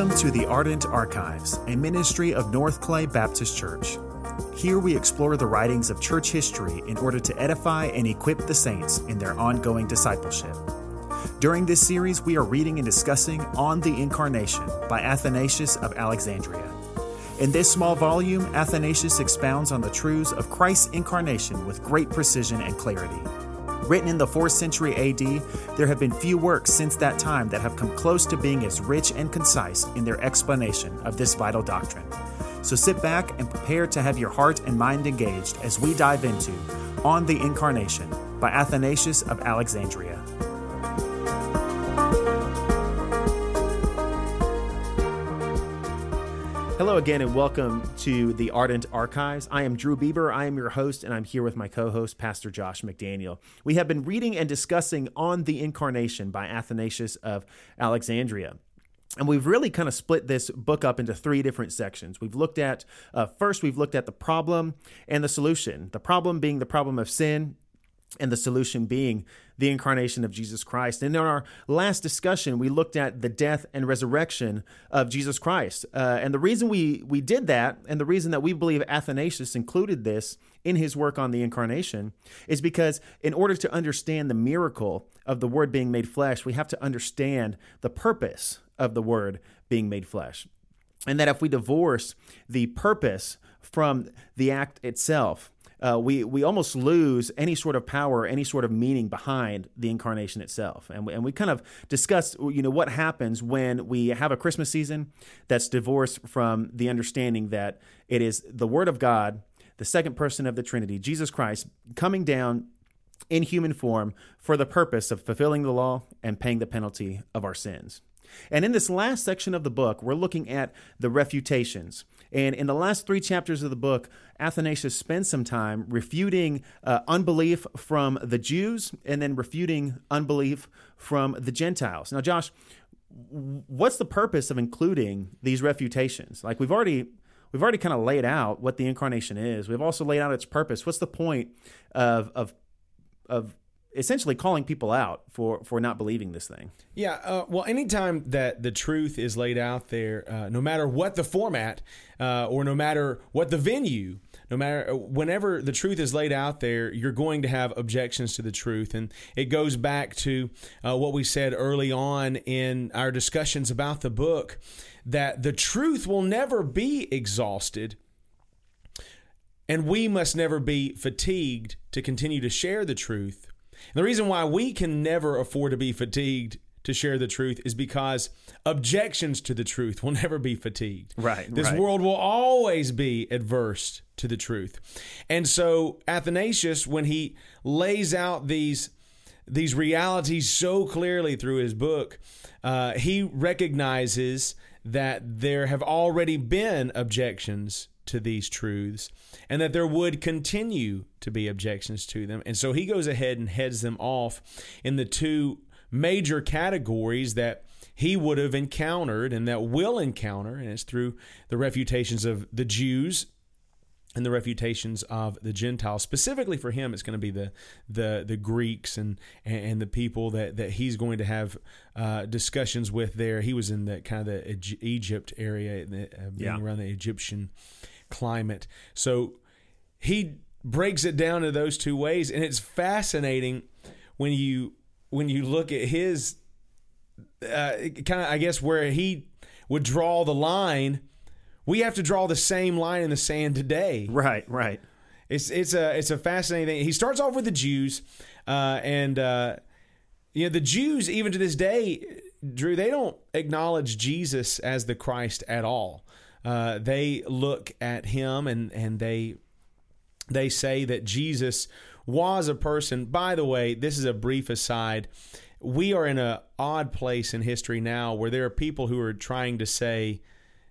Welcome to the Ardent Archives, a ministry of North Clay Baptist Church. Here we explore the writings of church history in order to edify and equip the saints in their ongoing discipleship. During this series, we are reading and discussing On the Incarnation by Athanasius of Alexandria. In this small volume, Athanasius expounds on the truths of Christ's incarnation with great precision and clarity. Written in the 4th century AD, there have been few works since that time that have come close to being as rich and concise in their explanation of this vital doctrine. So sit back and prepare to have your heart and mind engaged as we dive into On the Incarnation by Athanasius of Alexandria. Hello again, and welcome to the Ardent Archives. I am Drew Bieber. I am your host, and I'm here with my co host, Pastor Josh McDaniel. We have been reading and discussing On the Incarnation by Athanasius of Alexandria. And we've really kind of split this book up into three different sections. We've looked at, uh, first, we've looked at the problem and the solution. The problem being the problem of sin, and the solution being the incarnation of Jesus Christ. And in our last discussion, we looked at the death and resurrection of Jesus Christ. Uh, and the reason we, we did that, and the reason that we believe Athanasius included this in his work on the incarnation, is because in order to understand the miracle of the Word being made flesh, we have to understand the purpose of the Word being made flesh. And that if we divorce the purpose from the act itself, uh, we we almost lose any sort of power, any sort of meaning behind the incarnation itself. And we, and we kind of discussed, you know, what happens when we have a Christmas season that's divorced from the understanding that it is the Word of God, the second person of the Trinity, Jesus Christ, coming down in human form for the purpose of fulfilling the law and paying the penalty of our sins. And in this last section of the book, we're looking at the refutations. And in the last three chapters of the book, Athanasius spends some time refuting uh, unbelief from the Jews and then refuting unbelief from the Gentiles. Now, Josh, what's the purpose of including these refutations? Like we've already we've already kind of laid out what the incarnation is. We've also laid out its purpose. What's the point of of of essentially calling people out for for not believing this thing. Yeah, uh, well, anytime that the truth is laid out there, uh, no matter what the format uh, or no matter what the venue, no matter uh, whenever the truth is laid out there, you're going to have objections to the truth, and it goes back to uh, what we said early on in our discussions about the book that the truth will never be exhausted. And we must never be fatigued to continue to share the truth and the reason why we can never afford to be fatigued to share the truth is because objections to the truth will never be fatigued. Right. This right. world will always be adverse to the truth. And so Athanasius, when he lays out these these realities so clearly through his book, uh, he recognizes that there have already been objections to these truths and that there would continue to be objections to them. And so he goes ahead and heads them off in the two major categories that he would have encountered and that will encounter, and it's through the refutations of the Jews and the refutations of the Gentiles. Specifically for him, it's going to be the the the Greeks and and the people that that he's going to have uh, discussions with there. He was in the kind of the Egypt area, uh, being yeah. around the Egyptian climate. So he breaks it down to those two ways, and it's fascinating when you when you look at his uh, kind of I guess where he would draw the line. We have to draw the same line in the sand today. Right, right. It's it's a it's a fascinating thing. He starts off with the Jews, uh, and uh, you know the Jews even to this day, Drew, they don't acknowledge Jesus as the Christ at all. Uh, they look at him and and they they say that Jesus was a person. By the way, this is a brief aside. We are in an odd place in history now where there are people who are trying to say,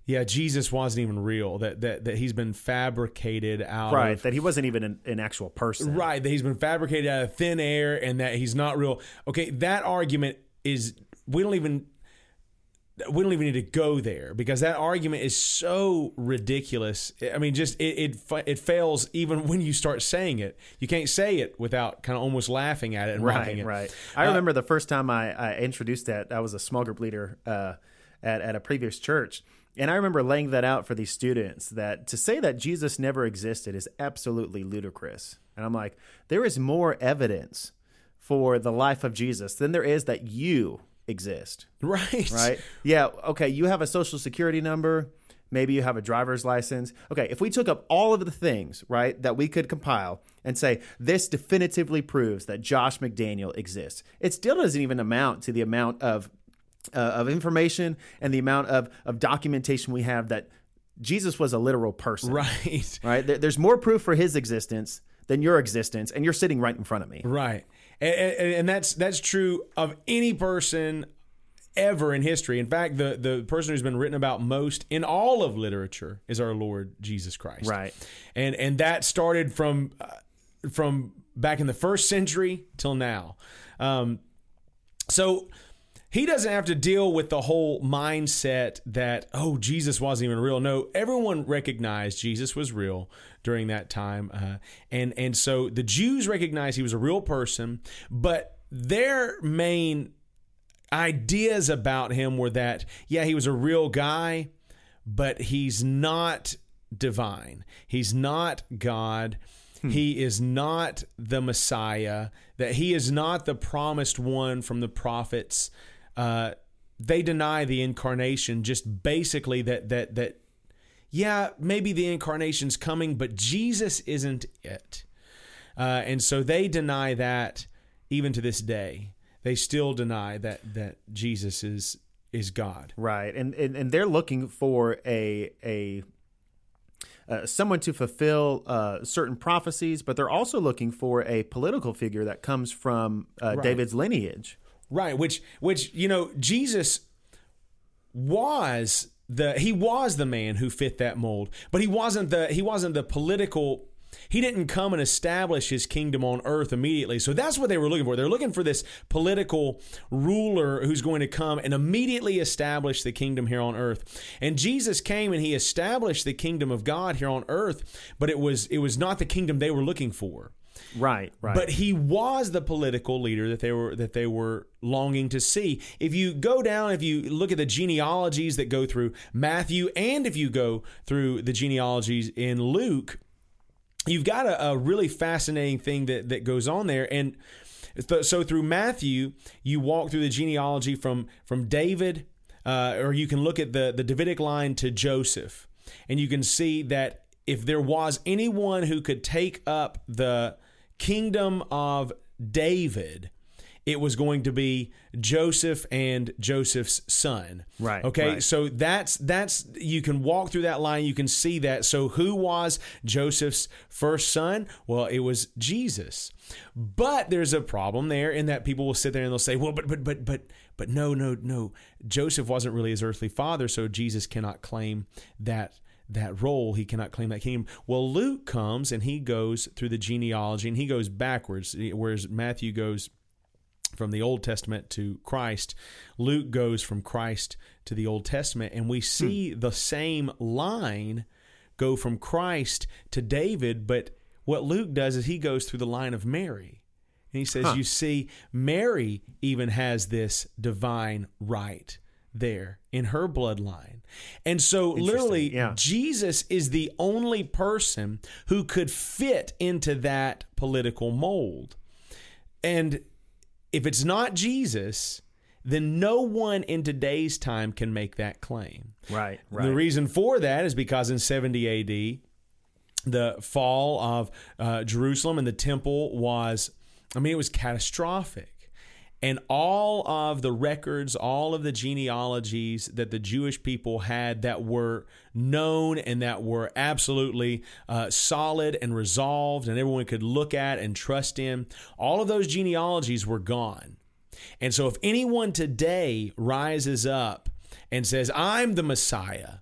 yeah, Jesus wasn't even real. That that that he's been fabricated out. Right. Of, that he wasn't even an, an, actual person. Right. That he's been fabricated out of thin air, and that he's not real. Okay, that argument is we don't even we don't even need to go there because that argument is so ridiculous. I mean, just it, it it, fails even when you start saying it. You can't say it without kind of almost laughing at it and right, it. Right. I uh, remember the first time I, I, introduced that. I was a small group leader. Uh, at, at a previous church. And I remember laying that out for these students that to say that Jesus never existed is absolutely ludicrous. And I'm like, there is more evidence for the life of Jesus than there is that you exist. Right. Right? Yeah. Okay. You have a social security number. Maybe you have a driver's license. Okay. If we took up all of the things, right, that we could compile and say, this definitively proves that Josh McDaniel exists, it still doesn't even amount to the amount of, uh, of information and the amount of, of documentation we have that Jesus was a literal person. Right. Right. There- There's more proof for his existence than your existence, and you're sitting right in front of me. Right. And, and, and that's that's true of any person ever in history. In fact, the the person who's been written about most in all of literature is our Lord Jesus Christ. Right. And and that started from uh, from back in the first century till now. Um, so he doesn't have to deal with the whole mindset that oh Jesus wasn't even real. No, everyone recognized Jesus was real during that time, uh, and and so the Jews recognized he was a real person, but their main ideas about him were that yeah he was a real guy, but he's not divine. He's not God. He is not the Messiah, that he is not the promised one from the prophets. Uh, they deny the incarnation, just basically that that that yeah, maybe the incarnation's coming, but Jesus isn't it. Uh, and so they deny that even to this day. They still deny that that Jesus is is God. Right, and and, and they're looking for a a uh, someone to fulfill uh, certain prophecies, but they're also looking for a political figure that comes from uh, David's lineage. Right, which which you know Jesus was the he was the man who fit that mold, but he wasn't the he wasn't the political he didn't come and establish his kingdom on earth immediately. So that's what they were looking for. They're looking for this political ruler who's going to come and immediately establish the kingdom here on earth. And Jesus came and he established the kingdom of God here on earth, but it was it was not the kingdom they were looking for. Right, right. But he was the political leader that they were that they were longing to see. If you go down, if you look at the genealogies that go through Matthew, and if you go through the genealogies in Luke, you've got a, a really fascinating thing that that goes on there. And so through Matthew, you walk through the genealogy from from David, uh, or you can look at the the Davidic line to Joseph, and you can see that if there was anyone who could take up the kingdom of David, it was going to be Joseph and Joseph's son. Right, Okay. right. So that's that's you can walk through that line. You can see that. So who was Joseph's first son? Well, it was Jesus. But there's a problem there in that people will sit there and they'll say, well, but but but but but no no no. Joseph wasn't really his earthly father, so Jesus cannot claim that that role. He cannot claim that kingdom. Well, Luke comes and he goes through the genealogy and he goes backwards, whereas Matthew goes from the Old Testament to Christ. Luke goes from Christ to the Old Testament, and we hmm. see the same line go from Christ to David, but what Luke does is he goes through the line of Mary. And he says, You see, Mary even has this divine right there in her bloodline. And so, literally, yeah. Jesus is the only person who could fit into that political mold. And if it's not Jesus, then no one in today's time can make that claim. right, The reason for that is because in 70 AD, the fall of uh, Jerusalem and the temple was, I mean, it was catastrophic. And all of the records, all of the genealogies that the Jewish people had that were known and that were absolutely uh, solid and resolved, and everyone could look at and trust in, all of those genealogies were gone. And so, if anyone today rises up and says, I'm the Messiah,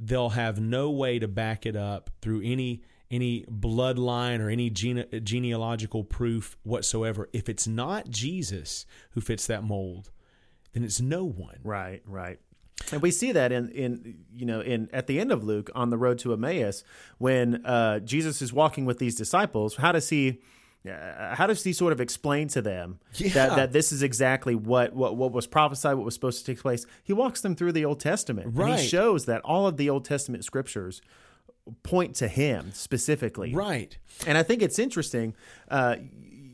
they'll have no way to back it up through any any bloodline or any gene- genealogical proof whatsoever. If it's not Jesus who fits that mold, then it's no one. Right, right. And we see that in, in you know in at the end of Luke on the road to Emmaus when uh, Jesus is walking with these disciples. How does he uh, how does he sort of explain to them Yeah. that, that this is exactly what, what what was prophesied, what was supposed to take place? He walks them through the Old Testament. And he shows that all of the Old Testament scriptures point to him specifically. Right. And I think it's interesting, uh, y-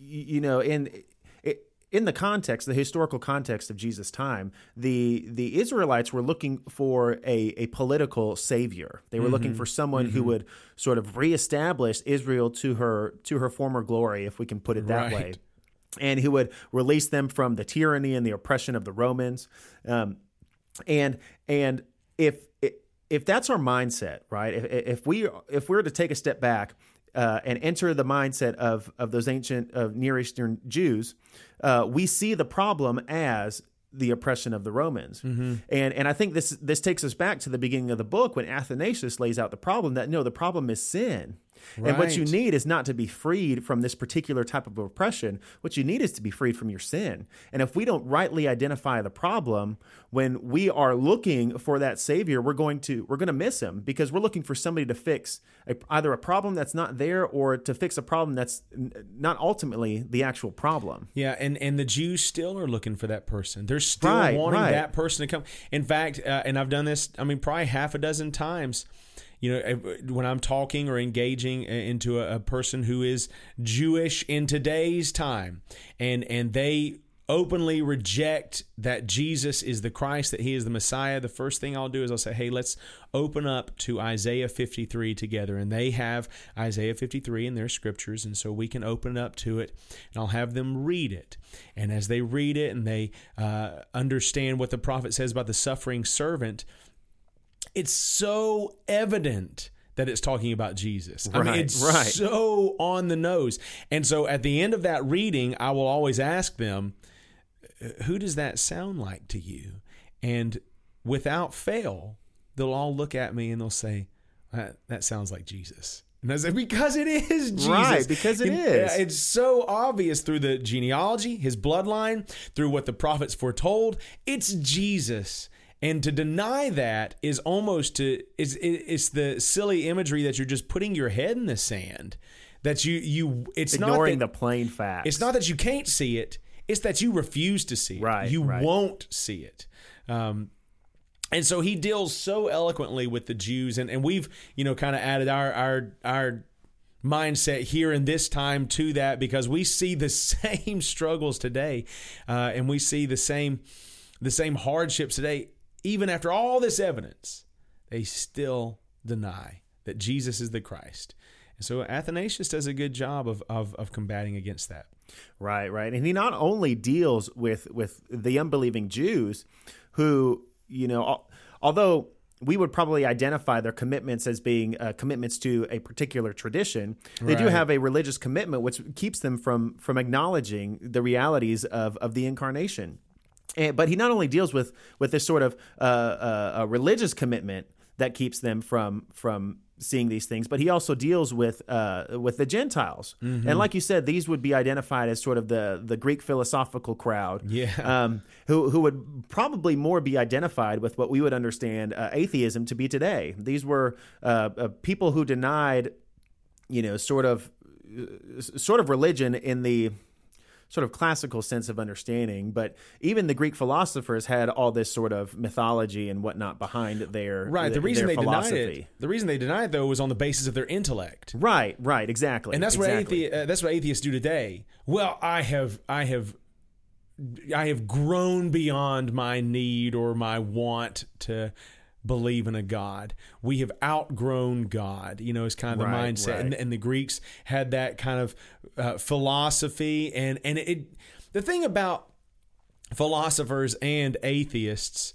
you know, in in the context, the historical context of Jesus' time, the the Israelites were looking for a, a political savior. They were looking for someone who would sort of reestablish Israel to her to her former glory, if we can put it that way, and who would release them from the tyranny and the oppression of the Romans. Um, and and if if that's our mindset, right? If, if we if we were to take a step back uh, and enter the mindset of of those ancient of Near Eastern Jews, uh, we see the problem as the oppression of the Romans, and and I think this this takes us back to the beginning of the book when Athanasius lays out the problem that no, the problem is sin. And what you need is not to be freed from this particular type of oppression. What you need is to be freed from your sin. And if we don't rightly identify the problem, when we are looking for that savior, we're going to we're going to miss him because we're looking for somebody to fix a, either a problem that's not there or to fix a problem that's n- not ultimately the actual problem. Yeah, and and the Jews still are looking for that person. They're still Right, wanting right. that person to come. In fact, uh, and I've done this. I mean, probably half a dozen times. You know, when I'm talking or engaging uh, into a, a person who is Jewish in today's time, and and they openly reject that Jesus is the Christ, that He is the Messiah, the first thing I'll do is I'll say, "Hey, let's open up to Isaiah 53 together." And they have Isaiah 53 in their scriptures, and so we can open up to it, and I'll have them read it. And as they read it and they uh, understand what the prophet says about the suffering servant, it's so evident that it's talking about Jesus. I mean, it's right. so on the nose. And so at the end of that reading, I will always ask them, who does that sound like to you? And without fail, they'll all look at me and they'll say, that, that sounds like Jesus. And I say, because it is Jesus. Right, because it And, is. uh, It's so obvious through the genealogy, his bloodline, through what the prophets foretold. It's Jesus. And to deny that is almost to is it's the silly imagery that you're just putting your head in the sand. That you you it's Ignoring not the plain facts. it's not that you can't see it. It's that you refuse to see it. Right, You right. won't see it. Um, and so he deals so eloquently with the Jews, and, and we've you know kind of added our our our mindset here in this time to that because we see the same struggles today, uh, and we see the same the same hardships today. Even after all this evidence, they still deny that Jesus is the Christ. And so Athanasius does a good job of, of, of combating against that. Right, right. And he not only deals with with the unbelieving Jews who, you know, although we would probably identify their commitments as being uh, commitments to a particular tradition. They do have a religious commitment, which keeps them from from acknowledging the realities of of the incarnation. And, but he not only deals with with this sort of uh, uh, a religious commitment that keeps them from from seeing these things, but he also deals with uh, with the Gentiles. And like you said, these would be identified as sort of the the Greek philosophical crowd, Yeah. um, who who would probably more be identified with what we would understand uh, atheism to be today. These were uh, uh, people who denied, you know, sort of uh, sort of religion in the sort of classical sense of understanding, but even the Greek philosophers had all this sort of mythology and whatnot behind their Right. The th- reason they philosophy. denied it, the reason they denied it though, was on the basis of their intellect, Right, right, exactly, and that's exactly. what athe- uh, that's what atheists do today. Well, I have, I have, I have grown beyond my need or my want to believe in a God. We have outgrown God. You know, is kind of the Right, mindset, right. and, and the Greeks had that kind of uh, philosophy, and and it. The thing about philosophers and atheists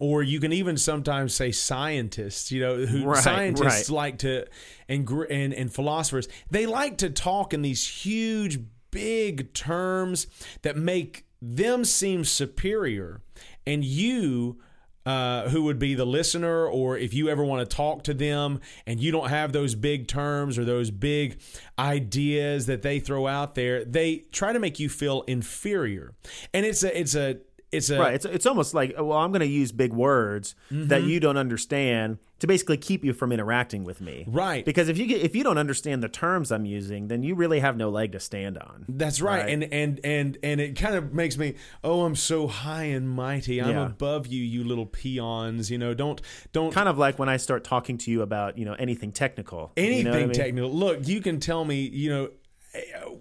or you can even sometimes say scientists you know who Right, scientists like to and, and and philosophers they like to talk in these huge big terms that make them seem superior and you uh, who would be the listener, or if you ever want to talk to them and you don't have those big terms or those big ideas that they throw out there, they try to make you feel inferior. And it's a, it's a, it's a Right. It's it's almost like well, I'm going to use big words Mm-hmm. that you don't understand to basically keep you from interacting with me. Right. Because if you get, if you don't understand the terms I'm using, then you really have no leg to stand on. That's right. Right. And and and and it kind of makes me, oh, I'm so high and mighty. I'm Yeah. above you, you little peons. You know, don't don't Kind of like when I start talking to you about you know anything technical. You know anything I mean? technical. Look, you can tell me, you know,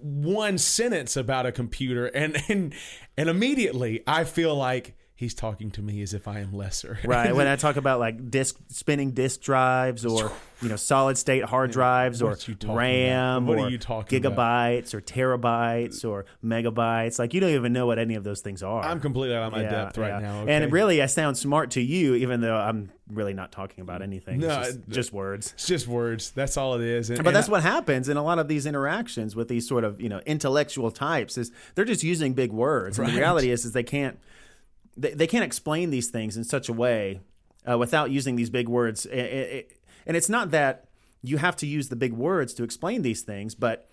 one sentence about a computer, and and and immediately I feel like he's talking to me as if I am lesser. Right. When I talk about like disk spinning disk drives or you know solid state hard drives or What you talking RAM? What are or you talking about? gigabytes or terabytes or megabytes, like you don't even know what any of those things are. I'm completely out of my Yeah, depth right yeah. now. And really, I sound smart to you, even though I'm really not talking about anything. No, it's just, it- just words. it's just words. That's all it is. And, But and that's I- what happens in a lot of these interactions with these sort of you know intellectual types is they're just using big words. And the reality is is they can't they, they can't explain these things in such a way uh, without using these big words. I- I- I- and it's not that you have to use the big words to explain these things, but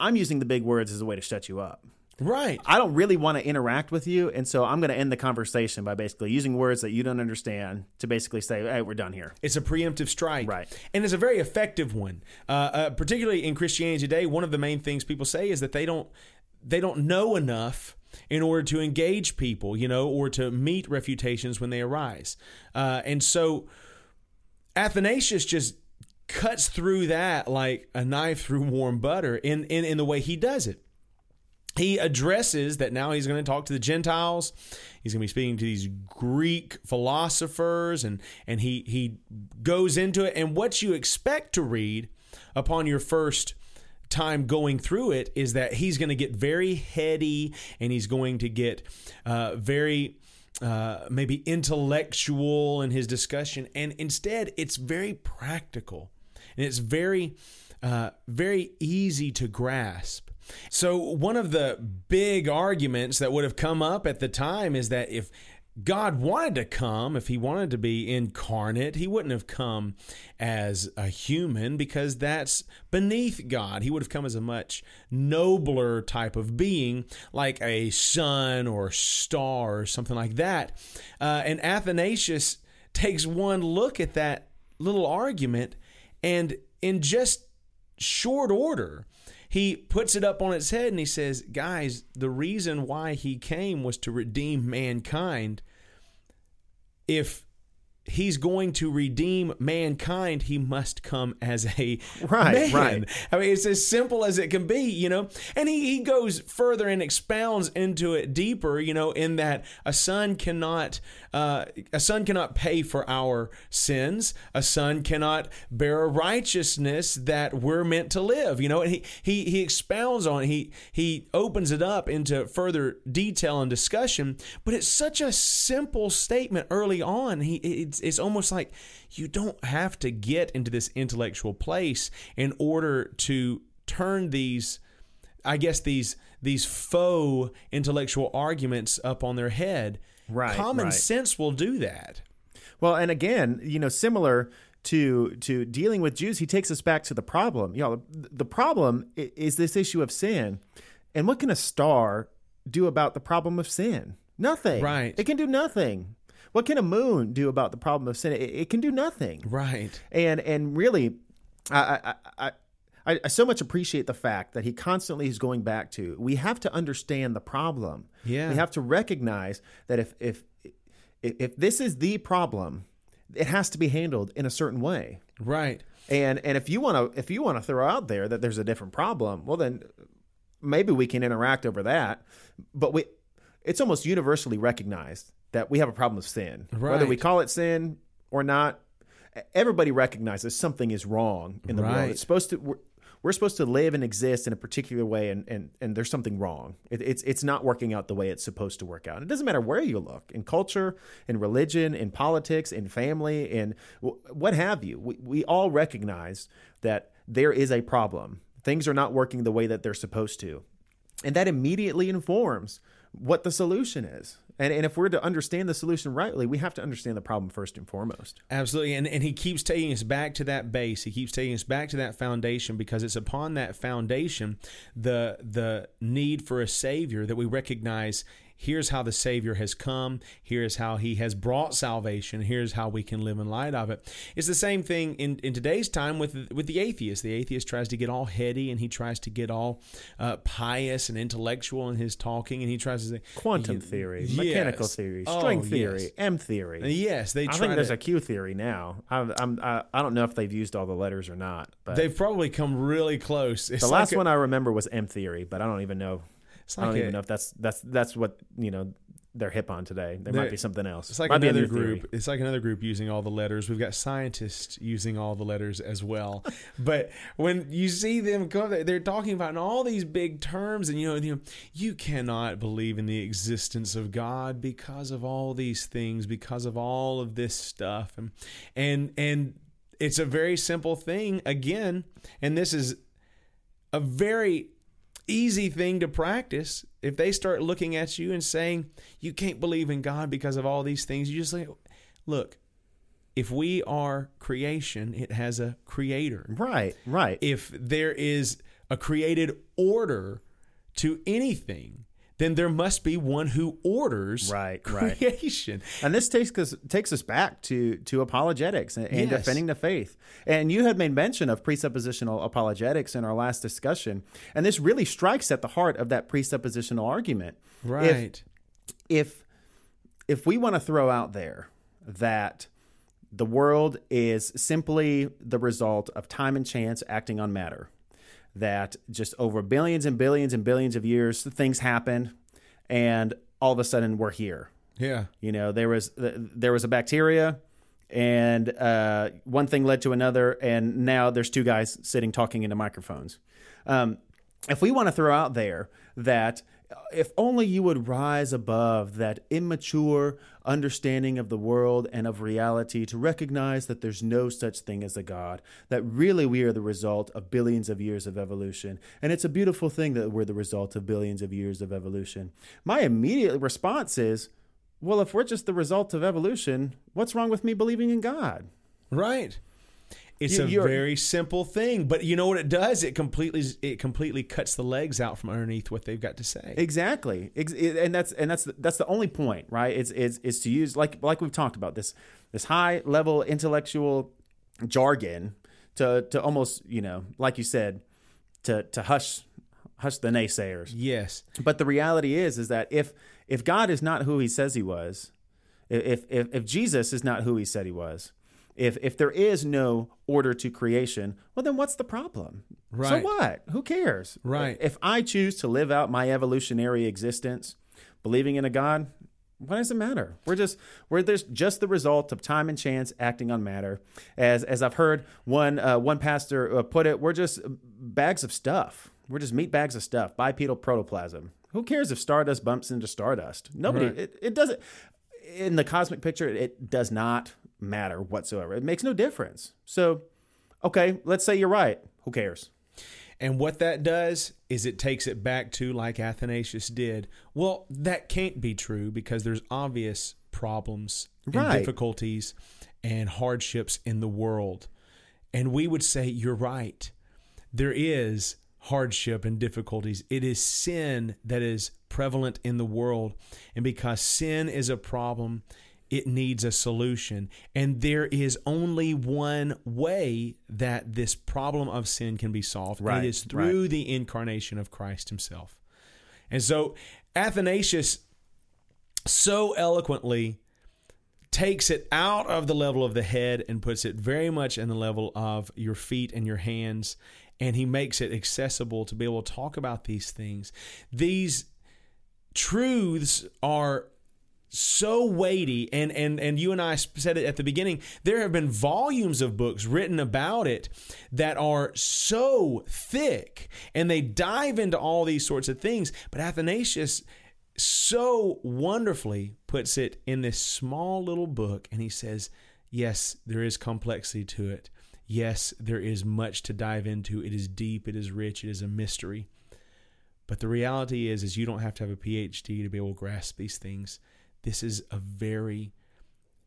I'm using the big words as a way to shut you up. right. I don't really want to interact with you, and so I'm going to end the conversation by basically using words that you don't understand to basically say, "Hey, we're done here." It's a preemptive strike. Right. And it's a very effective one. Uh, uh, particularly in Christianity today, one of the main things people say is that they don't they don't know enough in order to engage people, you know, or to meet refutations when they arise. Uh, and so Athanasius just cuts through that like a knife through warm butter in, in, in the way he does it he addresses that now he's going to talk to the Gentiles. He's going to be speaking to these Greek philosophers, and and he he goes into it. And what you expect to read upon your first time going through it is that he's going to get very heady, and he's going to get uh, very uh, maybe intellectual in his discussion, and instead it's very practical, and it's very uh, very easy to grasp. So, one of the big arguments that would have come up at the time is that if God wanted to come, if he wanted to be incarnate, he wouldn't have come as a human because that's beneath God. He would have come as a much nobler type of being, like a sun or star or something like that. Uh, and Athanasius takes one look at that little argument and, in just short order, he puts it up on its head and he says, Guys, the reason why he came was to redeem mankind. If he's going to redeem mankind, he must come as a Right, man. right. I mean, it's as simple as it can be, you know. And he, he goes further and expounds into it deeper, you know, in that a sun cannot uh, a sun cannot pay for our sins. A sun cannot bear a righteousness that we're meant to live, you know. And he he he expounds on it. He he opens it up into further detail and discussion. But it's such a simple statement early on. He it's it's almost like you don't have to get into this intellectual place in order to turn these I guess these these faux intellectual arguments up on their head. Right, Common right. sense will do that. Well, and again, you know, similar to to dealing with Jews, he takes us back to the problem. You know, the, the problem is this issue of sin, and what can a star do about the problem of sin? Nothing. Right. It can do nothing. What can a moon do about the problem of sin? It, it can do nothing. Right. And and really, I, I I I I so much appreciate the fact that he constantly is going back to. We have to understand the problem. Yeah. we have to recognize that if if if, if this is the problem, it has to be handled in a certain way. Right. And and if you want to if you want to throw out there that there's a different problem, well then maybe we can interact over that. But we it's almost universally recognized that we have a problem with sin. Whether we call it sin or not, everybody recognizes something is wrong in the world. It's supposed to we're, we're supposed to live and exist in a particular way and and, and there's something wrong. It, it's it's not working out the way it's supposed to work out. It doesn't matter where you look, in culture, in religion, in politics, in family, in wh- what have you. We we all recognize that there is a problem. Things are not working the way that they're supposed to. And that immediately informs what the solution is. And, and if we're to understand the solution rightly, we have to understand the problem first and foremost. Absolutely. And, and he keeps taking us back to that base. He keeps taking us back to that foundation because it's upon that foundation the the need for a savior that we recognize here's how the Savior has come. Here's how he has brought salvation. Here's how we can live in light of it. It's the same thing in, in today's time with, with the atheist. The atheist tries to get all heady and he tries to get all uh, pious and intellectual in his talking and he tries to say quantum theory, yes. mechanical theory, Oh, string theory, yes. M theory. Yes, they I think there's to, a Q theory now. I, I'm, I, I don't know if they've used all the letters or not, but they've probably come really close. It's the like last a- one I remember was M theory, but I don't even know. It's I don't like a- even know if that's that's that's what you know they're hip on today. There might be something else. It's like Might another new theory. group. It's like another group using all the letters. We've got scientists using all the letters as well. but when you see them they're- they're talking about all these big terms, and you know, you know, you cannot believe in the existence of God because of all these things, because of all of this stuff, and and and it's a very simple thing again, and this is a very easy thing to practice. If they start looking at you and saying you can't believe in God because of all these things, you just like, look, if we are creation, it has a creator. Right, right. If there is a created order to anything, then there must be one who orders Right, right. creation. And this takes us takes us back to to apologetics and, and Yes. defending the faith. And you had made mention of presuppositional apologetics in our last discussion, and this really strikes at the heart of that presuppositional argument. Right. If if we want to throw out there that the world is simply the result of time and chance acting on matter, that just over billions and billions and billions of years things happen, and all of a sudden we're here. yeah. You know, there was there was a bacteria, and uh, one thing led to another, and now there's two guys sitting talking into microphones. Um, if we want to throw out there that if only you would rise above that immature understanding of the world and of reality to recognize that there's no such thing as a God, that really we are the result of billions of years of evolution. And it's a beautiful thing that we're the result of billions of years of evolution. My immediate response is, well, if we're just the result of evolution, what's wrong with me believing in God? Right. It's You- a very simple thing, but you know what it does? It completely it completely cuts the legs out from underneath what they've got to say. Exactly, and that's and that's that's the only point, right? It's is is to use like like we've talked about this this high level intellectual jargon to to almost you know like you said to to hush hush the naysayers. yes. But the reality is is that if if God is not who He says He was, if if if Jesus is not who He said He was, if if there is no order to creation, well then what's the problem? Right. So what? Who cares? Right. If I choose to live out my evolutionary existence, believing in a God, what does it matter? We're just we're there's just the result of time and chance acting on matter. As as I've heard one uh, one pastor uh, put it, we're just bags of stuff. We're just meat bags of stuff. Bipedal protoplasm. Who cares if stardust bumps into stardust? Nobody. Right. It, it doesn't. In the cosmic picture, it does not matter whatsoever. It makes no difference. So, okay, let's say you're right. Who cares? And what that does is it takes it back to like Athanasius did. Well, that can't be true because there's obvious problems and Right. difficulties and hardships in the world. And we would say you're right. There is hardship and difficulties. It is sin that is prevalent in the world. And because sin is a problem, it needs a solution. And there is only one way that this problem of sin can be solved. and Right, it is through the incarnation of Christ himself. And so Athanasius so eloquently takes it out of the level of the head and puts it very much in the level of your feet and your hands. And he makes it accessible to be able to talk about these things. These truths are so weighty and and and you and I said it at the beginning there have been volumes of books written about it that are so thick and they dive into all these sorts of things but Athanasius so wonderfully puts it in this small little book and he says yes there is complexity to it. Yes there is much to dive into. It is deep it is rich it is a mystery. But the reality is is you don't have to have a phd to be able to grasp these things this is a very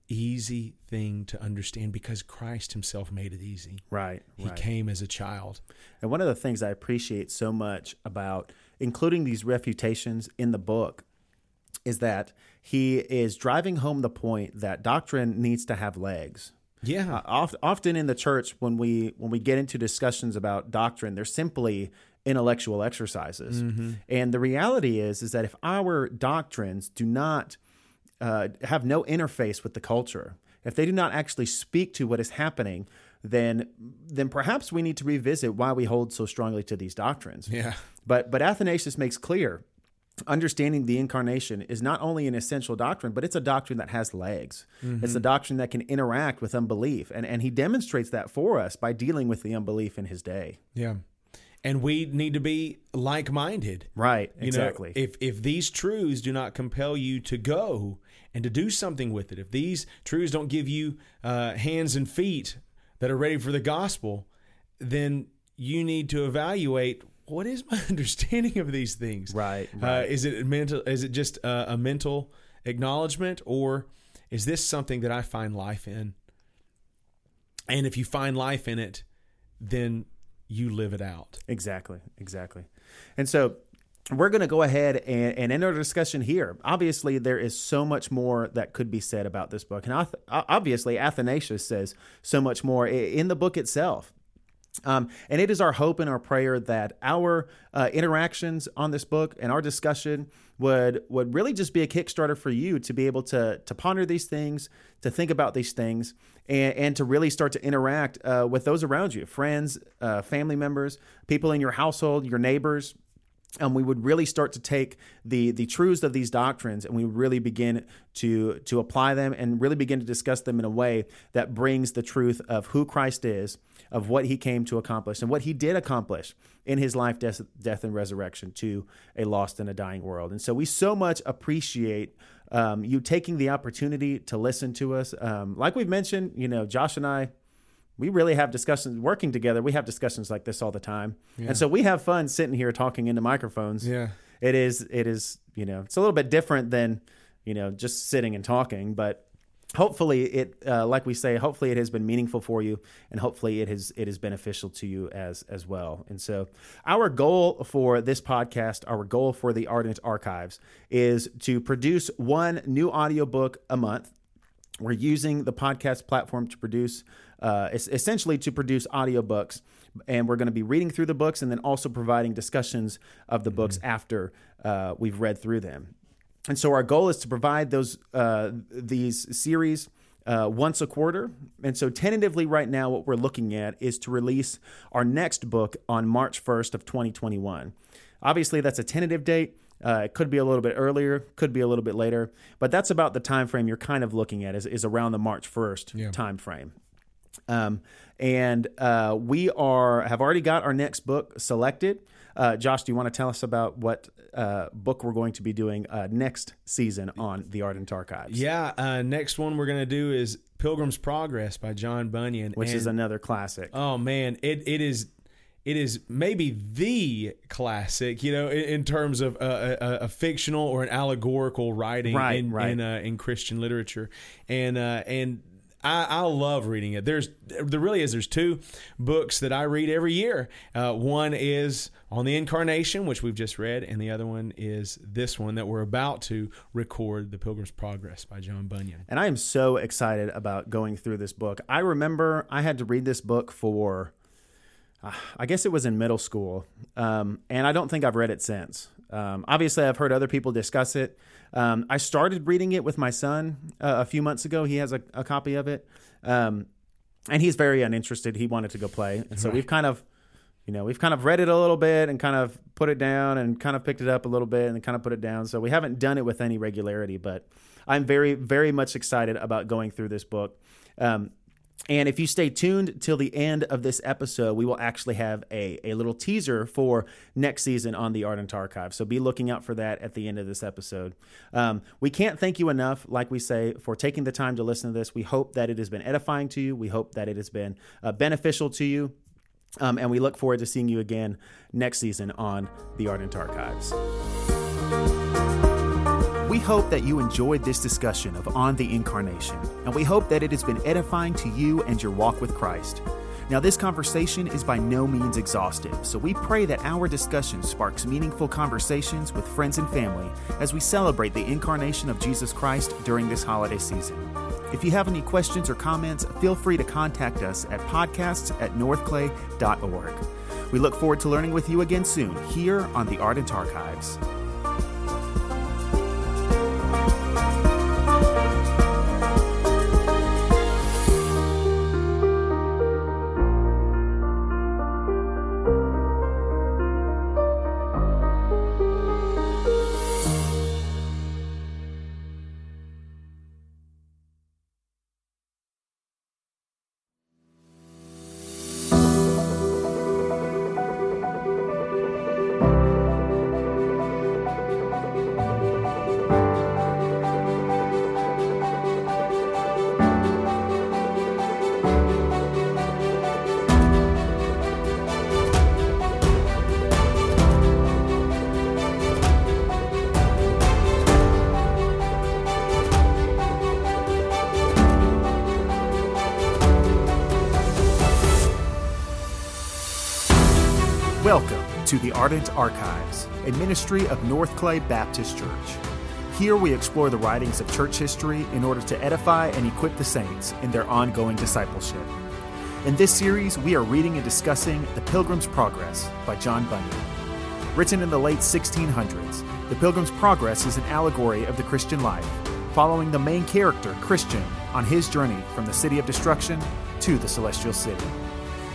easy thing to understand because christ himself made it easy Right. he came as a child And one of the things I appreciate so much about including these refutations in the book is that he is driving home the point that doctrine needs to have legs. Yeah. Uh, oft, often in the church, when we when we get into discussions about doctrine, they're simply intellectual exercises. And the reality is is that if our doctrines do not uh, have no interface with the culture, if they do not actually speak to what is happening, then then perhaps we need to revisit why we hold so strongly to these doctrines. Yeah. But but Athanasius makes clear understanding the incarnation is not only an essential doctrine, but it's a doctrine that has legs. It's a doctrine that can interact with unbelief. And and he demonstrates that for us by dealing with the unbelief in his day. Yeah. And we need to be like minded. Right. You Exactly. know, if if these truths do not compel you to go and to do something with it, if these truths don't give you uh, hands and feet that are ready for the gospel, then you need to evaluate what is my understanding of these things. Right, Uh, right. is it mental? Is it just a, a mental acknowledgement, or is this something that I find life in? And if you find life in it, then you live it out. Exactly, exactly. And so we're going to go ahead and, and end our discussion here. Obviously, there is so much more that could be said about this book. And obviously, Athanasius says so much more in the book itself. Um, and it is our hope and our prayer that our uh, interactions on this book and our discussion would would really just be a kickstarter for you to be able to to ponder these things, to think about these things, and, and to really start to interact uh, with those around you, friends, uh, family members, people in your household, your neighbors, and we would really start to take the the truths of these doctrines and we really begin to to apply them and really begin to discuss them in a way that brings the truth of who Christ is, of what he came to accomplish and what he did accomplish in his life, death, death and resurrection to a lost and a dying world. And so we so much appreciate um, you taking the opportunity to listen to us. Um, like we've mentioned, you know, Josh and I we really have discussions working together. We have discussions like this all the time, and so we have fun sitting here talking into microphones. Yeah. it is. It is. You know, it's a little bit different than you know just sitting and talking, but hopefully it, uh, like we say, hopefully it has been meaningful for you, and hopefully it has it is beneficial to you as as well. And so, our goal for this podcast, our goal for the Ardent Archives, is to produce one new audiobook a month we're using the podcast platform to produce uh, essentially to produce audiobooks. And we're going to be reading through the books and then also providing discussions of the books after uh, we've read through them. And so our goal is to provide those uh, these series uh, once a quarter. And so tentatively right now what we're looking at is to release our next book on march 1st of 2021 obviously that's a tentative date uh, it could be a little bit earlier, could be a little bit later, but that's about the time frame you're kind of looking at is, is around the March 1st Yeah. time frame. Um, and uh, we are have already got our next book selected. Uh, Josh, do you want to tell us about what uh, book we're going to be doing uh, next season on the Ardent Archives? Yeah. Uh, next one we're gonna do is Pilgrim's Progress by John Bunyan, which is another classic. Oh man, it it is it is maybe the classic, you know, in, in terms of a, a, a fictional or an allegorical writing Right, in right. in, uh, in Christian literature, and uh, and. I, I love reading it. There's there really is. There's two books that I read every year. Uh, one is on the Incarnation, which we've just read, and the other one is this one that we're about to record, "The Pilgrim's Progress" by John Bunyan. And I am so excited about going through this book. I remember I had to read this book for, I guess it was in middle school, um, and I don't think I've read it since. Um, obviously, I've heard other people discuss it. Um, I started reading it with my son uh, a few months ago. He has a, a copy of it, um, and he's very uninterested. He wanted to go play, and so we've kind of, you know, we've kind of read it a little bit and kind of put it down and kind of picked it up a little bit and kind of put it down. So we haven't done it with any regularity, but I'm very, very much excited about going through this book. Um, and if you stay tuned till the end of this episode, we will actually have a, a little teaser for next season on the Ardent Archive. So be looking out for that at the end of this episode. Um, we can't thank you enough, like we say, for taking the time to listen to this. We hope that it has been edifying to you. We hope that it has been uh, beneficial to you. Um, and we look forward to seeing you again next season on the Ardent Archives. We hope that you enjoyed this discussion of On the Incarnation, and we hope that it has been edifying to you and your walk with Christ. Now, this conversation is by no means exhaustive, so we pray that our discussion sparks meaningful conversations with friends and family as we celebrate the incarnation of Jesus Christ during this holiday season. If you have any questions or comments, feel free to contact us at podcasts at northclay.org. We look forward to learning with you again soon here on the Ardent Archives. Welcome to the Ardent Archives, a ministry of North Clay Baptist Church. Here we explore the writings of church history in order to edify and equip the saints in their ongoing discipleship. In this series, we are reading and discussing The Pilgrim's Progress by John Bunyan. Written in the late 1600s, The Pilgrim's Progress is an allegory of the Christian life, following the main character, Christian, on his journey from the city of destruction to the celestial city.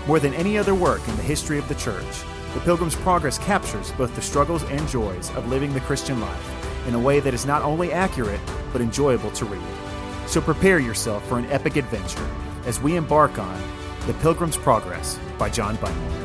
More than any other work in the history of the church, the Pilgrim's Progress captures both the struggles and joys of living the Christian life in a way that is not only accurate, but enjoyable to read. So prepare yourself for an epic adventure as we embark on The Pilgrim's Progress by John Bunyan.